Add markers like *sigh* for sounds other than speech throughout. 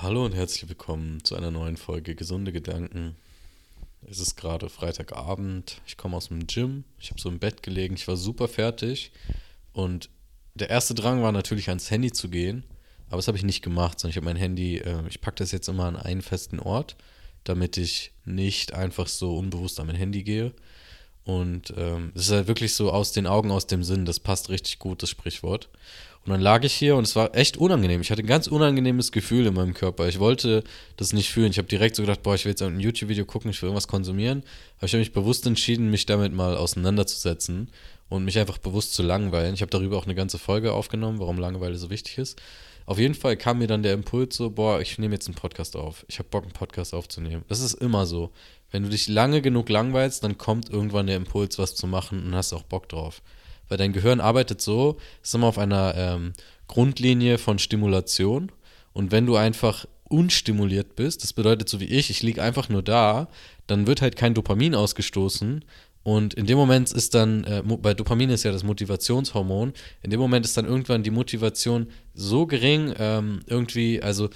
Hallo und herzlich willkommen zu einer neuen Folge Gesunde Gedanken. Es ist gerade Freitagabend. Ich komme aus dem Gym. Ich habe so im Bett gelegen. Ich war super fertig. Und der erste Drang war natürlich ans Handy zu gehen. Aber das habe ich nicht gemacht, sondern ich habe mein Handy, äh, ich packe das jetzt immer an einen festen Ort, damit ich nicht einfach so unbewusst an mein Handy gehe. Und ähm, es ist halt wirklich so aus den Augen, aus dem Sinn. Das passt richtig gut, das Sprichwort. Und dann lag ich hier und es war echt unangenehm. Ich hatte ein ganz unangenehmes Gefühl in meinem Körper. Ich wollte das nicht fühlen. Ich habe direkt so gedacht, boah, ich will jetzt ein YouTube-Video gucken, ich will irgendwas konsumieren. Aber ich habe mich bewusst entschieden, mich damit mal auseinanderzusetzen und mich einfach bewusst zu langweilen. Ich habe darüber auch eine ganze Folge aufgenommen, warum Langeweile so wichtig ist. Auf jeden Fall kam mir dann der Impuls so, boah, ich nehme jetzt einen Podcast auf. Ich habe Bock, einen Podcast aufzunehmen. Das ist immer so. Wenn du dich lange genug langweilst, dann kommt irgendwann der Impuls, was zu machen und hast auch Bock drauf. Weil dein Gehirn arbeitet so, ist immer auf einer ähm, Grundlinie von Stimulation. Und wenn du einfach unstimuliert bist, das bedeutet so wie ich, ich liege einfach nur da, dann wird halt kein Dopamin ausgestoßen. Und in dem Moment ist dann, äh, bei Dopamin ist ja das Motivationshormon, in dem Moment ist dann irgendwann die Motivation so gering, ähm, irgendwie, also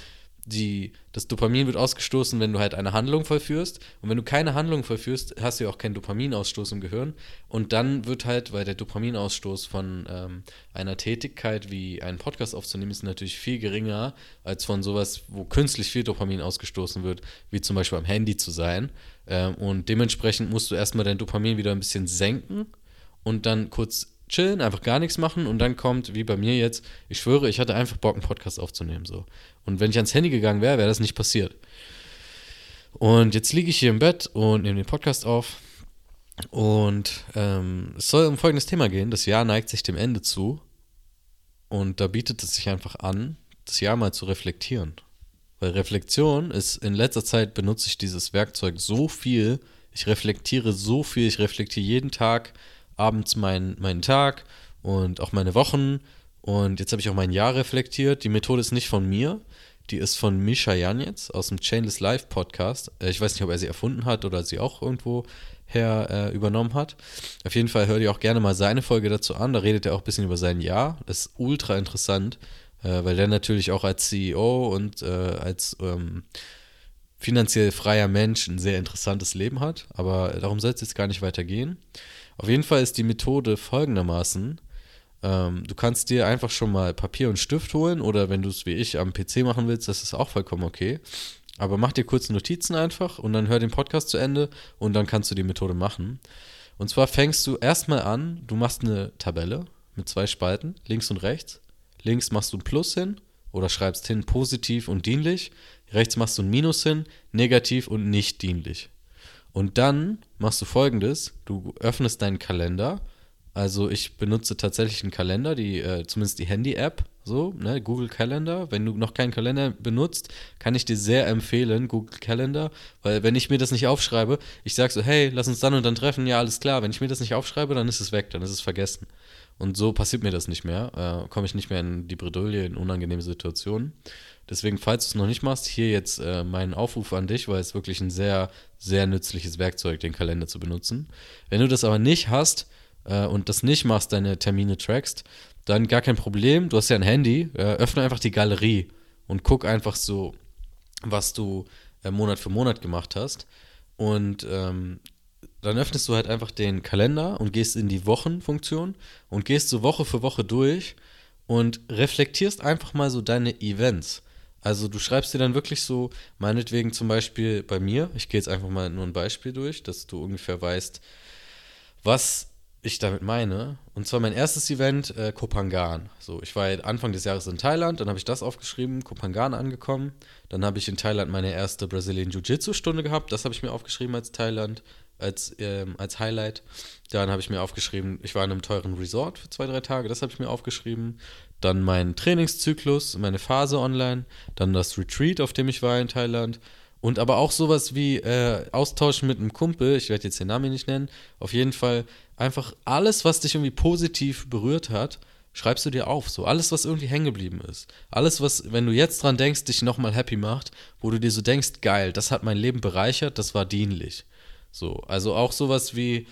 die, das Dopamin wird ausgestoßen, wenn du halt eine Handlung vollführst. Und wenn du keine Handlung vollführst, hast du ja auch keinen Dopaminausstoß im Gehirn. Und dann wird halt, weil der Dopaminausstoß von ähm, einer Tätigkeit wie einen Podcast aufzunehmen, ist natürlich viel geringer als von sowas, wo künstlich viel Dopamin ausgestoßen wird, wie zum Beispiel am Handy zu sein. Ähm, und dementsprechend musst du erstmal dein Dopamin wieder ein bisschen senken und dann kurz chillen, einfach gar nichts machen und dann kommt, wie bei mir jetzt, ich schwöre, ich hatte einfach Bock, einen Podcast aufzunehmen. So. Und wenn ich ans Handy gegangen wäre, wäre das nicht passiert. Und jetzt liege ich hier im Bett und nehme den Podcast auf. Und ähm, es soll um folgendes Thema gehen. Das Jahr neigt sich dem Ende zu. Und da bietet es sich einfach an, das Jahr mal zu reflektieren. Weil Reflexion ist, in letzter Zeit benutze ich dieses Werkzeug so viel. Ich reflektiere so viel. Ich reflektiere jeden Tag abends mein, meinen Tag und auch meine Wochen. Und jetzt habe ich auch mein Jahr reflektiert. Die Methode ist nicht von mir, die ist von Misha Janetz aus dem Chainless Life Podcast. Äh, ich weiß nicht, ob er sie erfunden hat oder sie auch irgendwo her äh, übernommen hat. Auf jeden Fall hört ihr auch gerne mal seine Folge dazu an. Da redet er auch ein bisschen über sein Jahr. Das ist ultra interessant, äh, weil der natürlich auch als CEO und äh, als ähm, finanziell freier Mensch ein sehr interessantes Leben hat. Aber darum soll es jetzt gar nicht weitergehen. Auf jeden Fall ist die Methode folgendermaßen. Ähm, du kannst dir einfach schon mal Papier und Stift holen oder wenn du es wie ich am PC machen willst, das ist auch vollkommen okay. Aber mach dir kurz Notizen einfach und dann hör den Podcast zu Ende und dann kannst du die Methode machen. Und zwar fängst du erstmal an, du machst eine Tabelle mit zwei Spalten, links und rechts. Links machst du ein Plus hin oder schreibst hin positiv und dienlich. Rechts machst du ein Minus hin, negativ und nicht dienlich. Und dann machst du folgendes: Du öffnest deinen Kalender. Also ich benutze tatsächlich einen Kalender, die, äh, zumindest die Handy-App, so, ne, Google Calendar. Wenn du noch keinen Kalender benutzt, kann ich dir sehr empfehlen, Google Calendar, weil wenn ich mir das nicht aufschreibe, ich sag so, hey, lass uns dann und dann treffen, ja, alles klar. Wenn ich mir das nicht aufschreibe, dann ist es weg, dann ist es vergessen. Und so passiert mir das nicht mehr. Äh, Komme ich nicht mehr in die Bredouille, in unangenehme Situationen. Deswegen, falls du es noch nicht machst, hier jetzt äh, meinen Aufruf an dich, weil es wirklich ein sehr, sehr nützliches Werkzeug, den Kalender zu benutzen. Wenn du das aber nicht hast äh, und das nicht machst, deine Termine trackst, dann gar kein Problem. Du hast ja ein Handy, äh, öffne einfach die Galerie und guck einfach so, was du äh, Monat für Monat gemacht hast. Und ähm, dann öffnest du halt einfach den Kalender und gehst in die Wochenfunktion und gehst so Woche für Woche durch und reflektierst einfach mal so deine Events. Also du schreibst dir dann wirklich so, meinetwegen zum Beispiel bei mir, ich gehe jetzt einfach mal nur ein Beispiel durch, dass du ungefähr weißt, was ich damit meine. Und zwar mein erstes Event, äh, Kopangan. So, ich war Anfang des Jahres in Thailand, dann habe ich das aufgeschrieben, Kopangan angekommen. Dann habe ich in Thailand meine erste Brazilian Jiu-Jitsu-Stunde gehabt, das habe ich mir aufgeschrieben als Thailand, als, ähm, als Highlight. Dann habe ich mir aufgeschrieben, ich war in einem teuren Resort für zwei, drei Tage, das habe ich mir aufgeschrieben dann mein Trainingszyklus, meine Phase online, dann das Retreat, auf dem ich war in Thailand und aber auch sowas wie äh, Austauschen mit einem Kumpel, ich werde jetzt den Namen nicht nennen, auf jeden Fall einfach alles, was dich irgendwie positiv berührt hat, schreibst du dir auf, so alles, was irgendwie hängen geblieben ist. Alles, was, wenn du jetzt dran denkst, dich nochmal happy macht, wo du dir so denkst, geil, das hat mein Leben bereichert, das war dienlich. So, also auch sowas wie,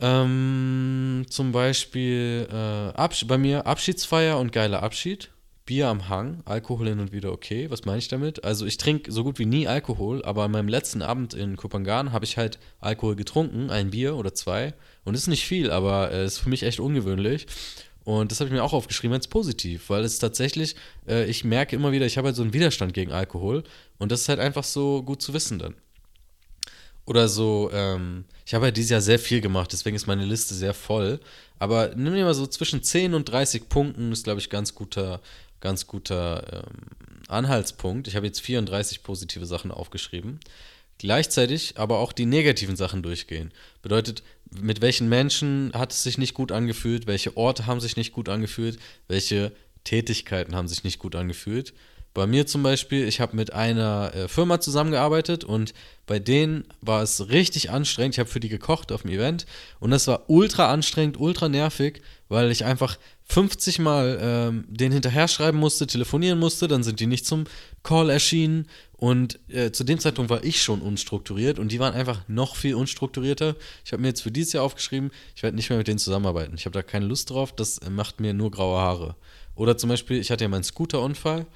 ähm, zum Beispiel äh, bei mir Abschiedsfeier und geiler Abschied. Bier am Hang, Alkohol hin und wieder okay. Was meine ich damit? Also ich trinke so gut wie nie Alkohol, aber an meinem letzten Abend in Kopangan habe ich halt Alkohol getrunken, ein Bier oder zwei. Und ist nicht viel, aber es äh, ist für mich echt ungewöhnlich. Und das habe ich mir auch aufgeschrieben als positiv, weil es tatsächlich, äh, ich merke immer wieder, ich habe halt so einen Widerstand gegen Alkohol und das ist halt einfach so gut zu wissen dann. Oder so, ähm, ich habe ja dieses Jahr sehr viel gemacht, deswegen ist meine Liste sehr voll. Aber nimm dir mal so zwischen 10 und 30 Punkten, ist, glaube ich, ganz guter, ganz guter ähm, Anhaltspunkt. Ich habe jetzt 34 positive Sachen aufgeschrieben. Gleichzeitig aber auch die negativen Sachen durchgehen. Bedeutet, mit welchen Menschen hat es sich nicht gut angefühlt, welche Orte haben sich nicht gut angefühlt, welche Tätigkeiten haben sich nicht gut angefühlt. Bei mir zum Beispiel, ich habe mit einer äh, Firma zusammengearbeitet und bei denen war es richtig anstrengend. Ich habe für die gekocht auf dem Event und das war ultra anstrengend, ultra nervig, weil ich einfach 50 Mal ähm, den hinterher schreiben musste, telefonieren musste, dann sind die nicht zum Call erschienen und äh, zu dem Zeitpunkt war ich schon unstrukturiert und die waren einfach noch viel unstrukturierter. Ich habe mir jetzt für dieses Jahr aufgeschrieben, ich werde nicht mehr mit denen zusammenarbeiten. Ich habe da keine Lust drauf, das macht mir nur graue Haare. Oder zum Beispiel, ich hatte ja meinen Scooterunfall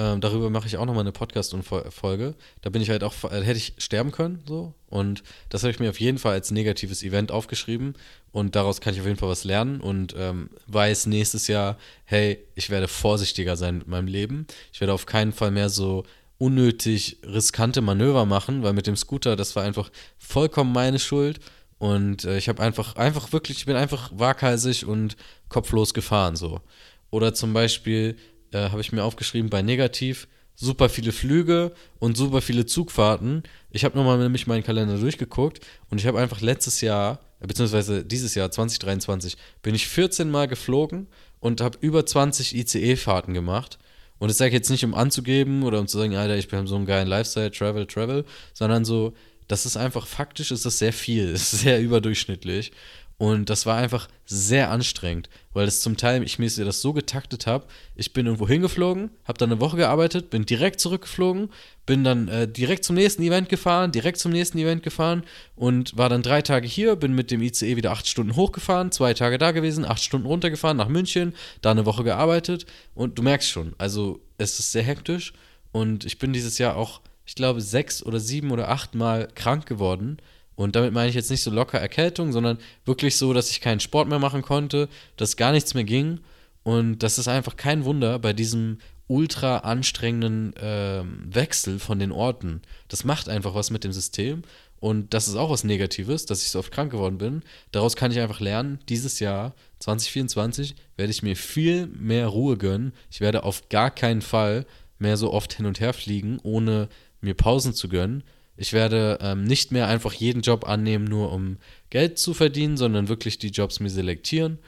ähm, darüber mache ich auch nochmal eine Podcast-Folge. Da bin ich halt auch, äh, hätte ich sterben können, so. Und das habe ich mir auf jeden Fall als negatives Event aufgeschrieben. Und daraus kann ich auf jeden Fall was lernen und ähm, weiß nächstes Jahr, hey, ich werde vorsichtiger sein mit meinem Leben. Ich werde auf keinen Fall mehr so unnötig riskante Manöver machen, weil mit dem Scooter, das war einfach vollkommen meine Schuld. Und äh, ich habe einfach, einfach wirklich, ich bin einfach waghalsig und kopflos gefahren, so. Oder zum Beispiel, äh, habe ich mir aufgeschrieben, bei negativ super viele Flüge und super viele Zugfahrten. Ich habe nochmal nämlich meinen Kalender durchgeguckt und ich habe einfach letztes Jahr, beziehungsweise dieses Jahr 2023, bin ich 14 Mal geflogen und habe über 20 ICE-Fahrten gemacht. Und das sage ich jetzt nicht, um anzugeben oder um zu sagen, Alter, ich bin so einen geilen Lifestyle, Travel, Travel, sondern so, das ist einfach faktisch, ist das sehr viel, ist *laughs* sehr überdurchschnittlich. Und das war einfach sehr anstrengend, weil es zum Teil, ich mir das so getaktet habe, ich bin irgendwo hingeflogen, habe dann eine Woche gearbeitet, bin direkt zurückgeflogen, bin dann äh, direkt zum nächsten Event gefahren, direkt zum nächsten Event gefahren und war dann drei Tage hier, bin mit dem ICE wieder acht Stunden hochgefahren, zwei Tage da gewesen, acht Stunden runtergefahren nach München, da eine Woche gearbeitet und du merkst schon, also es ist sehr hektisch und ich bin dieses Jahr auch, ich glaube, sechs oder sieben oder acht Mal krank geworden und damit meine ich jetzt nicht so locker Erkältung, sondern wirklich so, dass ich keinen Sport mehr machen konnte, dass gar nichts mehr ging. Und das ist einfach kein Wunder bei diesem ultra anstrengenden äh, Wechsel von den Orten. Das macht einfach was mit dem System. Und das ist auch was Negatives, dass ich so oft krank geworden bin. Daraus kann ich einfach lernen, dieses Jahr 2024 werde ich mir viel mehr Ruhe gönnen. Ich werde auf gar keinen Fall mehr so oft hin und her fliegen, ohne mir Pausen zu gönnen. Ich werde ähm, nicht mehr einfach jeden Job annehmen, nur um Geld zu verdienen, sondern wirklich die Jobs mir selektieren.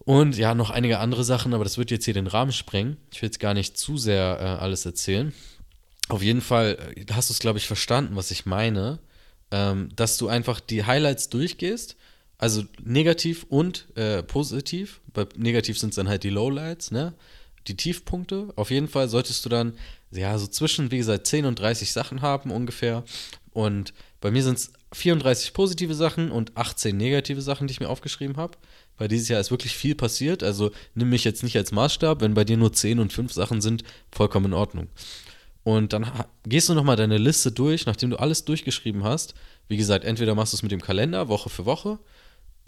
Und ja, noch einige andere Sachen, aber das wird jetzt hier den Rahmen sprengen. Ich will jetzt gar nicht zu sehr äh, alles erzählen. Auf jeden Fall äh, hast du es, glaube ich, verstanden, was ich meine, ähm, dass du einfach die Highlights durchgehst, also negativ und äh, positiv. Bei negativ sind es dann halt die Lowlights, ne? Die Tiefpunkte. Auf jeden Fall solltest du dann ja, so zwischen, wie gesagt, 10 und 30 Sachen haben ungefähr. Und bei mir sind es 34 positive Sachen und 18 negative Sachen, die ich mir aufgeschrieben habe. Weil dieses Jahr ist wirklich viel passiert. Also nimm mich jetzt nicht als Maßstab. Wenn bei dir nur 10 und 5 Sachen sind, vollkommen in Ordnung. Und dann gehst du nochmal deine Liste durch, nachdem du alles durchgeschrieben hast. Wie gesagt, entweder machst du es mit dem Kalender, Woche für Woche,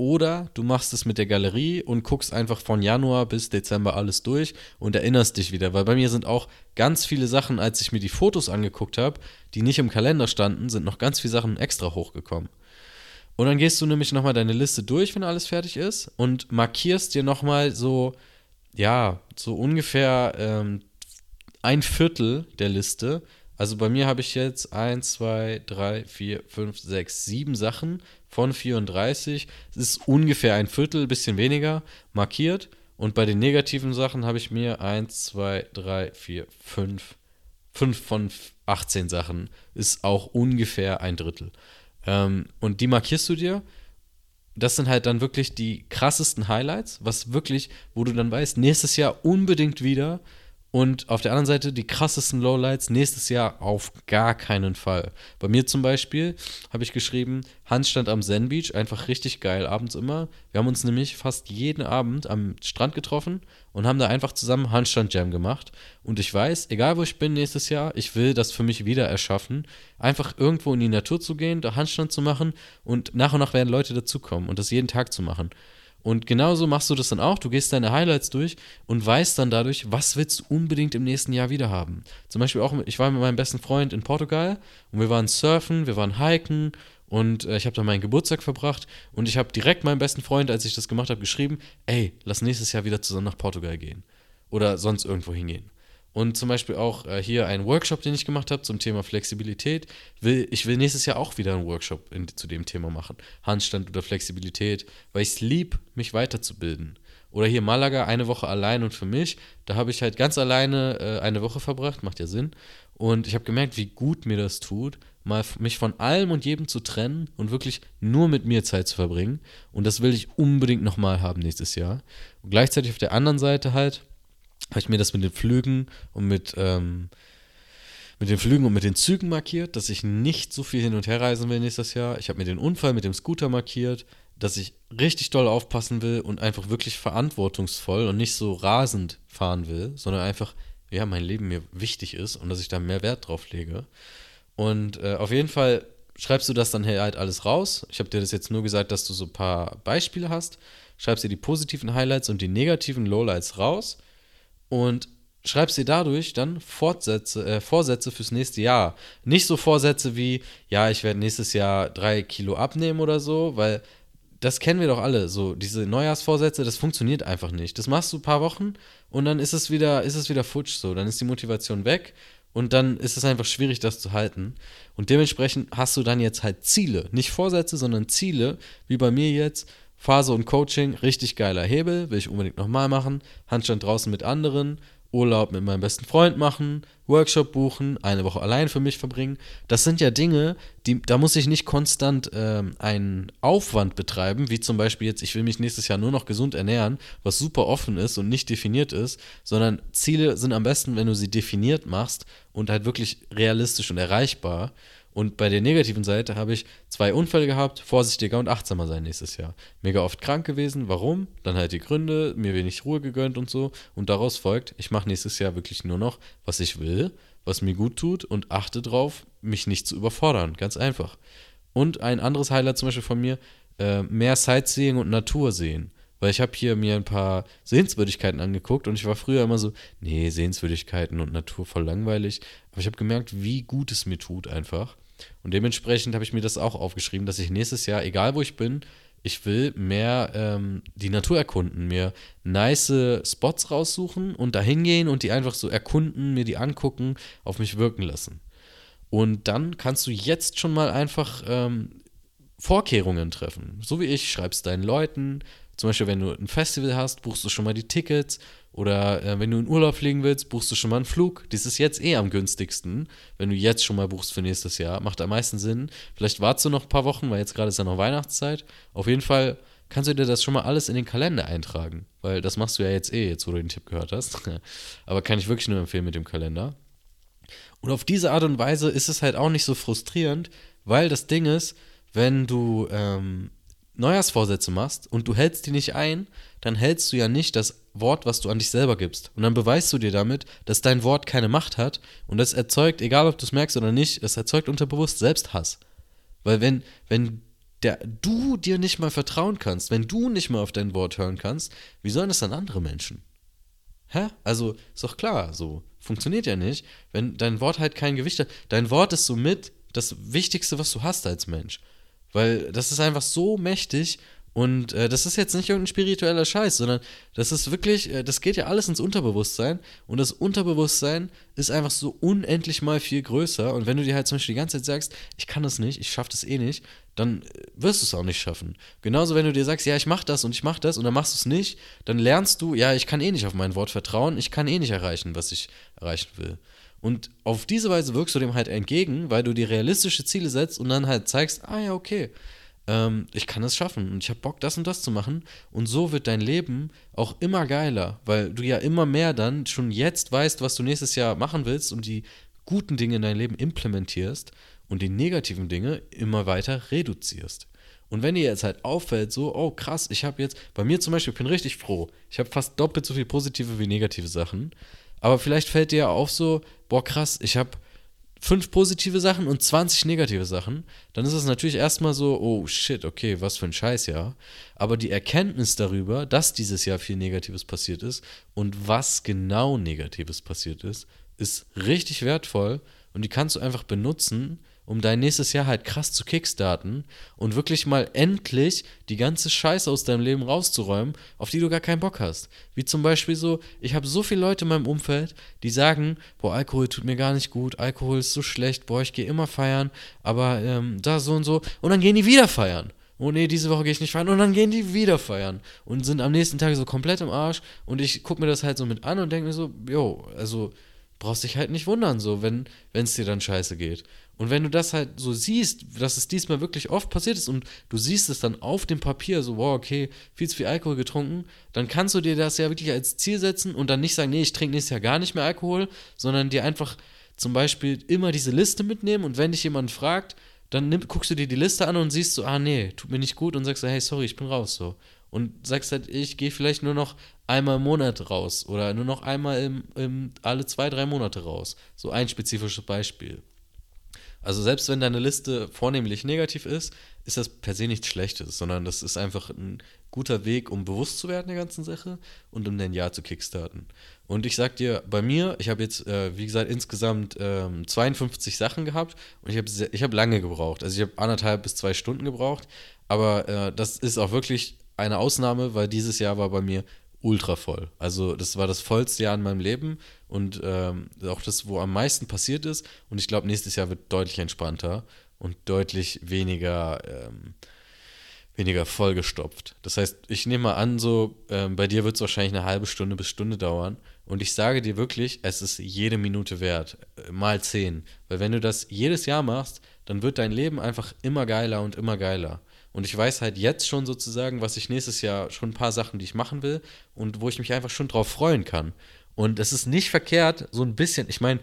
oder du machst es mit der Galerie und guckst einfach von Januar bis Dezember alles durch und erinnerst dich wieder. Weil bei mir sind auch ganz viele Sachen, als ich mir die Fotos angeguckt habe, die nicht im Kalender standen, sind noch ganz viele Sachen extra hochgekommen. Und dann gehst du nämlich nochmal deine Liste durch, wenn alles fertig ist und markierst dir nochmal so, ja, so ungefähr ähm, ein Viertel der Liste. Also bei mir habe ich jetzt 1, 2, 3, 4, 5, 6, 7 Sachen von 34. Es ist ungefähr ein Viertel, bisschen weniger markiert. Und bei den negativen Sachen habe ich mir 1, 2, 3, 4, 5, 5 von 18 Sachen. Ist auch ungefähr ein Drittel. Ähm, und die markierst du dir. Das sind halt dann wirklich die krassesten Highlights, was wirklich, wo du dann weißt, nächstes Jahr unbedingt wieder. Und auf der anderen Seite die krassesten Lowlights nächstes Jahr auf gar keinen Fall. Bei mir zum Beispiel habe ich geschrieben, Hans stand am Zen Beach, einfach richtig geil, abends immer. Wir haben uns nämlich fast jeden Abend am Strand getroffen und haben da einfach zusammen Handstand Jam gemacht. Und ich weiß, egal wo ich bin nächstes Jahr, ich will das für mich wieder erschaffen, einfach irgendwo in die Natur zu gehen, da Handstand zu machen und nach und nach werden Leute dazukommen und das jeden Tag zu machen. Und genauso machst du das dann auch. Du gehst deine Highlights durch und weißt dann dadurch, was willst du unbedingt im nächsten Jahr wieder haben. Zum Beispiel auch, ich war mit meinem besten Freund in Portugal und wir waren surfen, wir waren hiken und äh, ich habe da meinen Geburtstag verbracht und ich habe direkt meinem besten Freund, als ich das gemacht habe, geschrieben, ey, lass nächstes Jahr wieder zusammen nach Portugal gehen oder sonst irgendwo hingehen. Und zum Beispiel auch äh, hier ein Workshop, den ich gemacht habe zum Thema Flexibilität. Will, ich will nächstes Jahr auch wieder einen Workshop in, zu dem Thema machen. Handstand oder Flexibilität, weil ich es lieb, mich weiterzubilden. Oder hier Malaga, eine Woche allein und für mich. Da habe ich halt ganz alleine äh, eine Woche verbracht, macht ja Sinn. Und ich habe gemerkt, wie gut mir das tut, mal mich von allem und jedem zu trennen und wirklich nur mit mir Zeit zu verbringen. Und das will ich unbedingt nochmal haben nächstes Jahr. Und gleichzeitig auf der anderen Seite halt habe ich mir das mit den Flügen und mit, ähm, mit den Flügen und mit den Zügen markiert, dass ich nicht so viel hin und her reisen will nächstes Jahr. Ich habe mir den Unfall mit dem Scooter markiert, dass ich richtig doll aufpassen will und einfach wirklich verantwortungsvoll und nicht so rasend fahren will, sondern einfach, ja, mein Leben mir wichtig ist und dass ich da mehr Wert drauf lege. Und äh, auf jeden Fall schreibst du das dann halt alles raus. Ich habe dir das jetzt nur gesagt, dass du so ein paar Beispiele hast. Schreibst dir die positiven Highlights und die negativen Lowlights raus und schreibst dir dadurch dann Fortsätze, äh, Vorsätze fürs nächste Jahr. Nicht so Vorsätze wie, ja, ich werde nächstes Jahr drei Kilo abnehmen oder so, weil das kennen wir doch alle. So, diese Neujahrsvorsätze, das funktioniert einfach nicht. Das machst du ein paar Wochen und dann ist es wieder, ist es wieder futsch so. Dann ist die Motivation weg und dann ist es einfach schwierig, das zu halten. Und dementsprechend hast du dann jetzt halt Ziele. Nicht Vorsätze, sondern Ziele, wie bei mir jetzt Phase und Coaching, richtig geiler Hebel, will ich unbedingt nochmal machen. Handstand draußen mit anderen, Urlaub mit meinem besten Freund machen, Workshop buchen, eine Woche allein für mich verbringen. Das sind ja Dinge, die, da muss ich nicht konstant ähm, einen Aufwand betreiben, wie zum Beispiel jetzt, ich will mich nächstes Jahr nur noch gesund ernähren, was super offen ist und nicht definiert ist, sondern Ziele sind am besten, wenn du sie definiert machst und halt wirklich realistisch und erreichbar. Und bei der negativen Seite habe ich zwei Unfälle gehabt, vorsichtiger und achtsamer sein nächstes Jahr. Mega oft krank gewesen, warum? Dann halt die Gründe, mir wenig Ruhe gegönnt und so. Und daraus folgt, ich mache nächstes Jahr wirklich nur noch, was ich will, was mir gut tut und achte drauf, mich nicht zu überfordern. Ganz einfach. Und ein anderes Highlight zum Beispiel von mir, äh, mehr Sightseeing und Natur sehen. Weil ich habe hier mir ein paar Sehenswürdigkeiten angeguckt und ich war früher immer so, nee, Sehenswürdigkeiten und Natur voll langweilig. Aber ich habe gemerkt, wie gut es mir tut einfach. Und dementsprechend habe ich mir das auch aufgeschrieben, dass ich nächstes Jahr, egal wo ich bin, ich will mehr ähm, die Natur erkunden, mir nice Spots raussuchen und da hingehen und die einfach so erkunden, mir die angucken, auf mich wirken lassen. Und dann kannst du jetzt schon mal einfach ähm, Vorkehrungen treffen. So wie ich, schreibst deinen Leuten, zum Beispiel, wenn du ein Festival hast, buchst du schon mal die Tickets. Oder äh, wenn du in Urlaub fliegen willst, buchst du schon mal einen Flug. Das ist jetzt eh am günstigsten. Wenn du jetzt schon mal buchst für nächstes Jahr, macht am meisten Sinn. Vielleicht wartest du noch ein paar Wochen, weil jetzt gerade ist ja noch Weihnachtszeit. Auf jeden Fall kannst du dir das schon mal alles in den Kalender eintragen. Weil das machst du ja jetzt eh, jetzt wo du den Tipp gehört hast. *laughs* Aber kann ich wirklich nur empfehlen mit dem Kalender. Und auf diese Art und Weise ist es halt auch nicht so frustrierend, weil das Ding ist, wenn du ähm, Neujahrsvorsätze machst und du hältst die nicht ein, dann hältst du ja nicht das Wort, was du an dich selber gibst. Und dann beweist du dir damit, dass dein Wort keine Macht hat und das erzeugt, egal ob du es merkst oder nicht, es erzeugt unterbewusst Selbsthass. Weil wenn, wenn der, du dir nicht mal vertrauen kannst, wenn du nicht mal auf dein Wort hören kannst, wie sollen das dann andere Menschen? Hä? Also, ist doch klar, so. Funktioniert ja nicht, wenn dein Wort halt kein Gewicht hat. Dein Wort ist somit das Wichtigste, was du hast als Mensch. Weil das ist einfach so mächtig und äh, das ist jetzt nicht irgendein spiritueller Scheiß, sondern das ist wirklich, äh, das geht ja alles ins Unterbewusstsein. Und das Unterbewusstsein ist einfach so unendlich mal viel größer. Und wenn du dir halt zum Beispiel die ganze Zeit sagst, ich kann das nicht, ich schaffe das eh nicht, dann äh, wirst du es auch nicht schaffen. Genauso, wenn du dir sagst, ja, ich mach das und ich mach das und dann machst du es nicht, dann lernst du, ja, ich kann eh nicht auf mein Wort vertrauen, ich kann eh nicht erreichen, was ich erreichen will. Und auf diese Weise wirkst du dem halt entgegen, weil du dir realistische Ziele setzt und dann halt zeigst, ah ja, okay, ähm, ich kann es schaffen und ich habe Bock, das und das zu machen. Und so wird dein Leben auch immer geiler, weil du ja immer mehr dann schon jetzt weißt, was du nächstes Jahr machen willst und die guten Dinge in dein Leben implementierst und die negativen Dinge immer weiter reduzierst. Und wenn dir jetzt halt auffällt, so, oh krass, ich habe jetzt, bei mir zum Beispiel, ich bin richtig froh, ich habe fast doppelt so viel positive wie negative Sachen, aber vielleicht fällt dir ja auf so, boah krass, ich habe fünf positive Sachen und 20 negative Sachen, dann ist es natürlich erstmal so, oh shit, okay, was für ein Scheißjahr. Aber die Erkenntnis darüber, dass dieses Jahr viel Negatives passiert ist und was genau Negatives passiert ist, ist richtig wertvoll und die kannst du einfach benutzen, um dein nächstes Jahr halt krass zu kickstarten und wirklich mal endlich die ganze Scheiße aus deinem Leben rauszuräumen, auf die du gar keinen Bock hast. Wie zum Beispiel so, ich habe so viele Leute in meinem Umfeld, die sagen, boah, Alkohol tut mir gar nicht gut, Alkohol ist so schlecht, boah, ich gehe immer feiern, aber ähm, da so und so. Und dann gehen die wieder feiern. Oh nee, diese Woche gehe ich nicht feiern. Und dann gehen die wieder feiern. Und sind am nächsten Tag so komplett im Arsch. Und ich gucke mir das halt so mit an und denke mir so, jo, also brauchst dich halt nicht wundern, so, wenn es dir dann scheiße geht. Und wenn du das halt so siehst, dass es diesmal wirklich oft passiert ist und du siehst es dann auf dem Papier, so, wow, okay, viel zu viel Alkohol getrunken, dann kannst du dir das ja wirklich als Ziel setzen und dann nicht sagen, nee, ich trinke nächstes Jahr gar nicht mehr Alkohol, sondern dir einfach zum Beispiel immer diese Liste mitnehmen und wenn dich jemand fragt, dann nimm, guckst du dir die Liste an und siehst so, ah nee, tut mir nicht gut und sagst hey, sorry, ich bin raus so. Und sagst halt, ich gehe vielleicht nur noch einmal im Monat raus oder nur noch einmal im, im, alle zwei, drei Monate raus. So ein spezifisches Beispiel. Also selbst wenn deine Liste vornehmlich negativ ist, ist das per se nichts Schlechtes, sondern das ist einfach ein guter Weg, um bewusst zu werden der ganzen Sache und um dein Jahr zu kickstarten. Und ich sag dir, bei mir, ich habe jetzt, äh, wie gesagt, insgesamt ähm, 52 Sachen gehabt und ich habe ich hab lange gebraucht. Also ich habe anderthalb bis zwei Stunden gebraucht, aber äh, das ist auch wirklich eine Ausnahme, weil dieses Jahr war bei mir ultra voll. Also das war das vollste Jahr in meinem Leben und ähm, auch das, wo am meisten passiert ist. Und ich glaube, nächstes Jahr wird deutlich entspannter und deutlich weniger, ähm, weniger vollgestopft. Das heißt, ich nehme mal an, so ähm, bei dir wird es wahrscheinlich eine halbe Stunde bis Stunde dauern. Und ich sage dir wirklich, es ist jede Minute wert, äh, mal zehn. Weil wenn du das jedes Jahr machst, dann wird dein Leben einfach immer geiler und immer geiler. Und ich weiß halt jetzt schon sozusagen, was ich nächstes Jahr schon ein paar Sachen, die ich machen will und wo ich mich einfach schon drauf freuen kann. Und es ist nicht verkehrt, so ein bisschen, ich meine,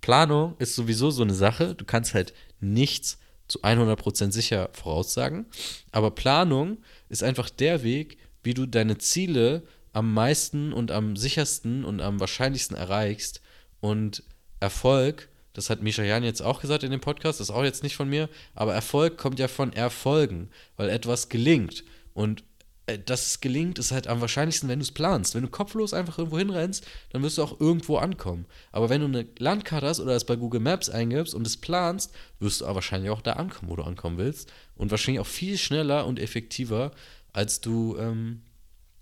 Planung ist sowieso so eine Sache, du kannst halt nichts zu 100% sicher voraussagen, aber Planung ist einfach der Weg, wie du deine Ziele am meisten und am sichersten und am wahrscheinlichsten erreichst. Und Erfolg das hat Misha Jan jetzt auch gesagt in dem Podcast, das ist auch jetzt nicht von mir, aber Erfolg kommt ja von Erfolgen, weil etwas gelingt. Und äh, dass es gelingt, ist halt am wahrscheinlichsten, wenn du es planst. Wenn du kopflos einfach irgendwo hinrennst, dann wirst du auch irgendwo ankommen. Aber wenn du eine Landkarte hast oder es bei Google Maps eingibst und es planst, wirst du wahrscheinlich auch da ankommen, wo du ankommen willst. Und wahrscheinlich auch viel schneller und effektiver, als du, ähm,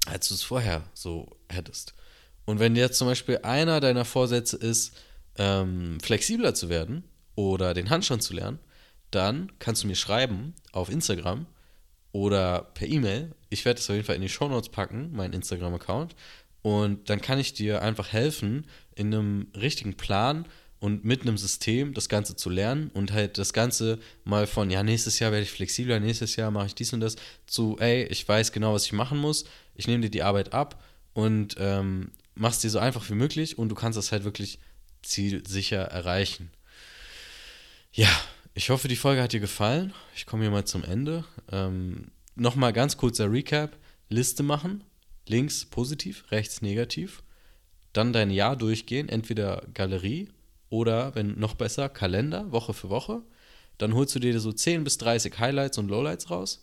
als du es vorher so hättest. Und wenn jetzt zum Beispiel einer deiner Vorsätze ist, ähm, flexibler zu werden oder den Handstand zu lernen, dann kannst du mir schreiben auf Instagram oder per E-Mail. Ich werde das auf jeden Fall in die Show Notes packen, meinen Instagram-Account. Und dann kann ich dir einfach helfen, in einem richtigen Plan und mit einem System das Ganze zu lernen und halt das Ganze mal von, ja, nächstes Jahr werde ich flexibler, nächstes Jahr mache ich dies und das, zu, ey, ich weiß genau, was ich machen muss, ich nehme dir die Arbeit ab und ähm, mach's dir so einfach wie möglich und du kannst das halt wirklich Ziel sicher erreichen. Ja, ich hoffe, die Folge hat dir gefallen. Ich komme hier mal zum Ende. Ähm, Nochmal ganz kurzer Recap. Liste machen. Links positiv, rechts negativ. Dann dein Jahr durchgehen. Entweder Galerie oder, wenn noch besser, Kalender, Woche für Woche. Dann holst du dir so 10 bis 30 Highlights und Lowlights raus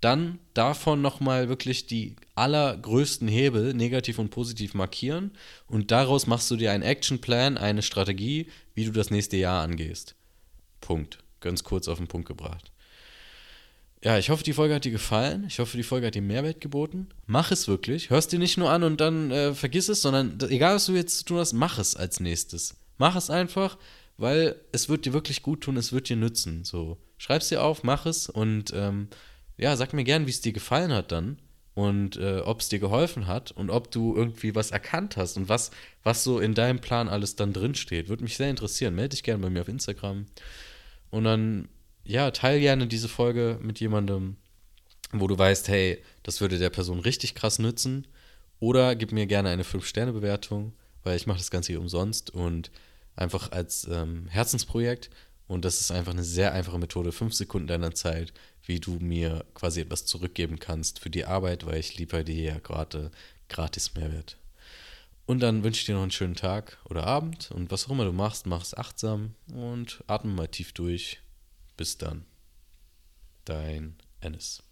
dann davon nochmal wirklich die allergrößten Hebel negativ und positiv markieren und daraus machst du dir einen Actionplan, eine Strategie, wie du das nächste Jahr angehst. Punkt. Ganz kurz auf den Punkt gebracht. Ja, ich hoffe, die Folge hat dir gefallen. Ich hoffe, die Folge hat dir Mehrwert geboten. Mach es wirklich. Hörst dir nicht nur an und dann äh, vergiss es, sondern egal, was du jetzt zu tun hast, mach es als nächstes. Mach es einfach, weil es wird dir wirklich gut tun, es wird dir nützen. So, schreib's dir auf, mach es und ähm, ja, sag mir gern, wie es dir gefallen hat dann und äh, ob es dir geholfen hat und ob du irgendwie was erkannt hast und was, was so in deinem Plan alles dann drinsteht. Würde mich sehr interessieren. Melde dich gerne bei mir auf Instagram. Und dann ja, teil gerne diese Folge mit jemandem, wo du weißt, hey, das würde der Person richtig krass nützen. Oder gib mir gerne eine 5-Sterne-Bewertung, weil ich mache das Ganze hier umsonst und einfach als ähm, Herzensprojekt. Und das ist einfach eine sehr einfache Methode, fünf Sekunden deiner Zeit, wie du mir quasi etwas zurückgeben kannst für die Arbeit, weil ich liefere dir ja gerade gratis Mehrwert. Und dann wünsche ich dir noch einen schönen Tag oder Abend und was auch immer du machst, mach es achtsam und atme mal tief durch. Bis dann. Dein Ennis.